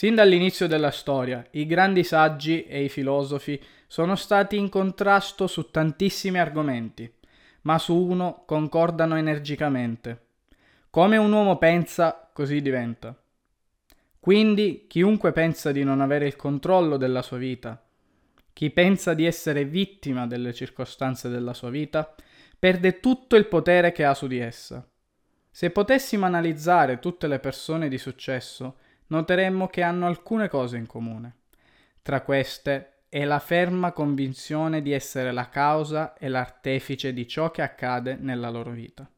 Sin dall'inizio della storia, i grandi saggi e i filosofi sono stati in contrasto su tantissimi argomenti, ma su uno concordano energicamente. Come un uomo pensa, così diventa. Quindi chiunque pensa di non avere il controllo della sua vita, chi pensa di essere vittima delle circostanze della sua vita, perde tutto il potere che ha su di essa. Se potessimo analizzare tutte le persone di successo, noteremmo che hanno alcune cose in comune. Tra queste è la ferma convinzione di essere la causa e l'artefice di ciò che accade nella loro vita.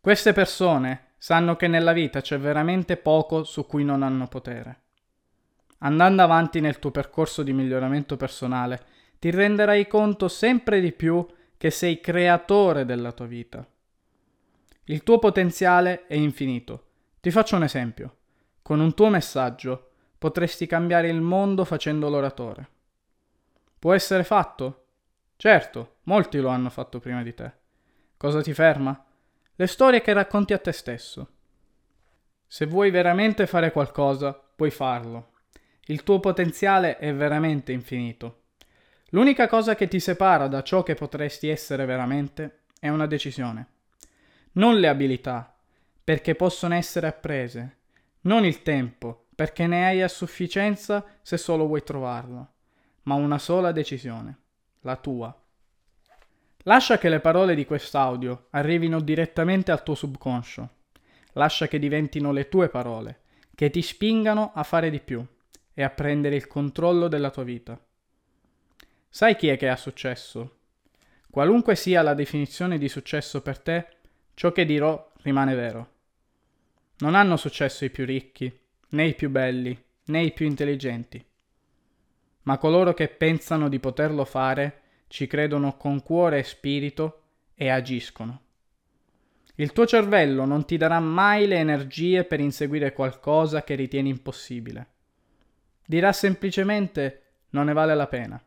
Queste persone sanno che nella vita c'è veramente poco su cui non hanno potere. Andando avanti nel tuo percorso di miglioramento personale, ti renderai conto sempre di più che sei creatore della tua vita. Il tuo potenziale è infinito. Ti faccio un esempio. Con un tuo messaggio potresti cambiare il mondo facendo l'oratore. Può essere fatto? Certo, molti lo hanno fatto prima di te. Cosa ti ferma? Le storie che racconti a te stesso. Se vuoi veramente fare qualcosa, puoi farlo. Il tuo potenziale è veramente infinito. L'unica cosa che ti separa da ciò che potresti essere veramente è una decisione. Non le abilità, perché possono essere apprese. Non il tempo, perché ne hai a sufficienza se solo vuoi trovarlo ma una sola decisione, la tua. Lascia che le parole di quest'audio arrivino direttamente al tuo subconscio. Lascia che diventino le tue parole, che ti spingano a fare di più e a prendere il controllo della tua vita. Sai chi è che ha successo? Qualunque sia la definizione di successo per te, ciò che dirò rimane vero. Non hanno successo i più ricchi, né i più belli, né i più intelligenti ma coloro che pensano di poterlo fare ci credono con cuore e spirito e agiscono. Il tuo cervello non ti darà mai le energie per inseguire qualcosa che ritieni impossibile. Dirà semplicemente non ne vale la pena.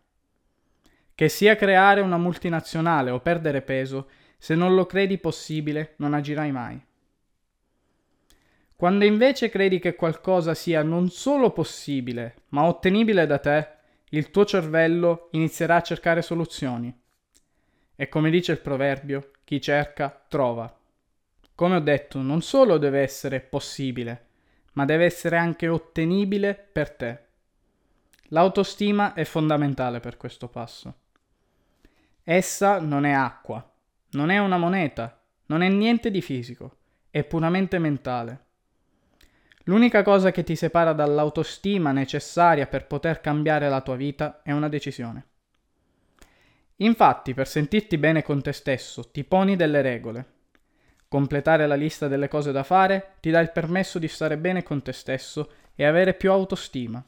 Che sia creare una multinazionale o perdere peso, se non lo credi possibile non agirai mai. Quando invece credi che qualcosa sia non solo possibile, ma ottenibile da te, il tuo cervello inizierà a cercare soluzioni. E come dice il proverbio, chi cerca trova. Come ho detto, non solo deve essere possibile, ma deve essere anche ottenibile per te. L'autostima è fondamentale per questo passo. Essa non è acqua, non è una moneta, non è niente di fisico, è puramente mentale. L'unica cosa che ti separa dall'autostima necessaria per poter cambiare la tua vita è una decisione. Infatti, per sentirti bene con te stesso, ti poni delle regole. Completare la lista delle cose da fare ti dà il permesso di stare bene con te stesso e avere più autostima.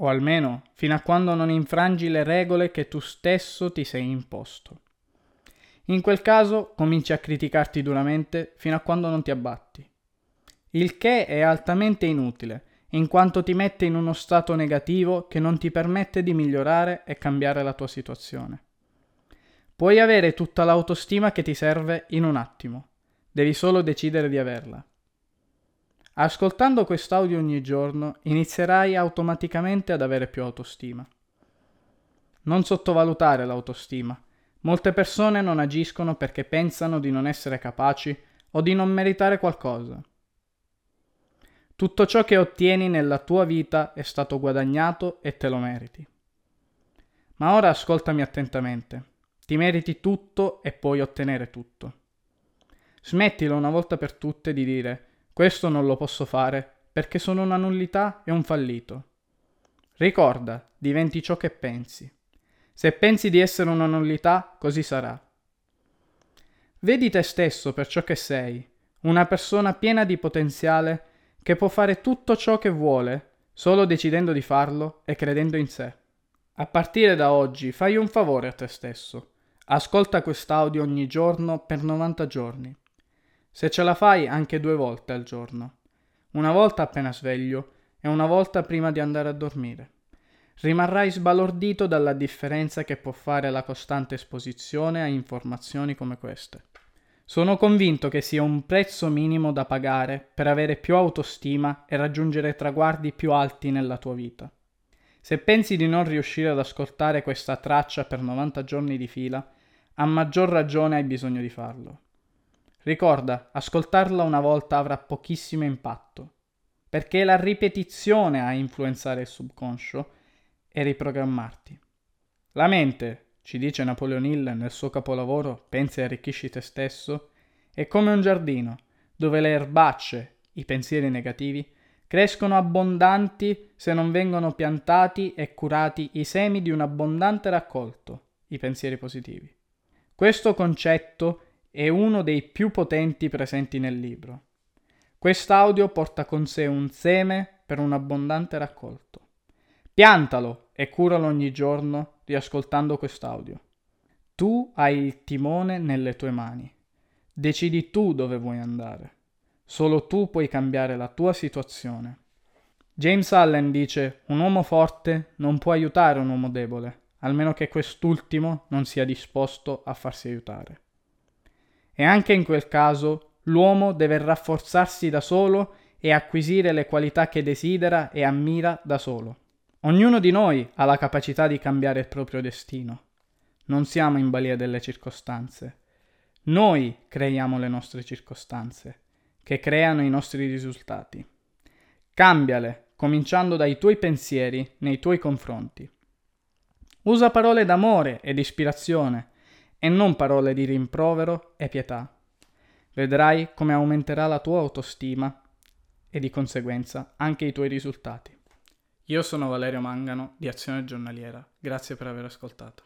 O almeno fino a quando non infrangi le regole che tu stesso ti sei imposto. In quel caso cominci a criticarti duramente fino a quando non ti abbatti il che è altamente inutile, in quanto ti mette in uno stato negativo che non ti permette di migliorare e cambiare la tua situazione. Puoi avere tutta l'autostima che ti serve in un attimo, devi solo decidere di averla. Ascoltando quest'audio ogni giorno inizierai automaticamente ad avere più autostima. Non sottovalutare l'autostima. Molte persone non agiscono perché pensano di non essere capaci o di non meritare qualcosa. Tutto ciò che ottieni nella tua vita è stato guadagnato e te lo meriti. Ma ora ascoltami attentamente. Ti meriti tutto e puoi ottenere tutto. Smettila una volta per tutte di dire questo non lo posso fare perché sono una nullità e un fallito. Ricorda, diventi ciò che pensi. Se pensi di essere una nullità, così sarà. Vedi te stesso per ciò che sei, una persona piena di potenziale che può fare tutto ciò che vuole, solo decidendo di farlo e credendo in sé. A partire da oggi fai un favore a te stesso. Ascolta quest'audio ogni giorno per 90 giorni. Se ce la fai anche due volte al giorno. Una volta appena sveglio e una volta prima di andare a dormire. Rimarrai sbalordito dalla differenza che può fare la costante esposizione a informazioni come queste. Sono convinto che sia un prezzo minimo da pagare per avere più autostima e raggiungere traguardi più alti nella tua vita. Se pensi di non riuscire ad ascoltare questa traccia per 90 giorni di fila, a maggior ragione hai bisogno di farlo. Ricorda, ascoltarla una volta avrà pochissimo impatto, perché è la ripetizione a influenzare il subconscio e riprogrammarti. La mente, ci dice Napoleon Hill nel suo capolavoro Pensi e arricchisci te stesso, è come un giardino dove le erbacce, i pensieri negativi, crescono abbondanti se non vengono piantati e curati i semi di un abbondante raccolto, i pensieri positivi. Questo concetto è uno dei più potenti presenti nel libro. Quest'audio porta con sé un seme per un abbondante raccolto. Piantalo e curalo ogni giorno riascoltando quest'audio. Tu hai il timone nelle tue mani. Decidi tu dove vuoi andare. Solo tu puoi cambiare la tua situazione. James Allen dice un uomo forte non può aiutare un uomo debole almeno che quest'ultimo non sia disposto a farsi aiutare. E anche in quel caso l'uomo deve rafforzarsi da solo e acquisire le qualità che desidera e ammira da solo. Ognuno di noi ha la capacità di cambiare il proprio destino. Non siamo in balia delle circostanze. Noi creiamo le nostre circostanze, che creano i nostri risultati. Cambiale, cominciando dai tuoi pensieri nei tuoi confronti. Usa parole d'amore ed ispirazione e non parole di rimprovero e pietà. Vedrai come aumenterà la tua autostima e di conseguenza anche i tuoi risultati. Io sono Valerio Mangano di Azione Giornaliera. Grazie per aver ascoltato.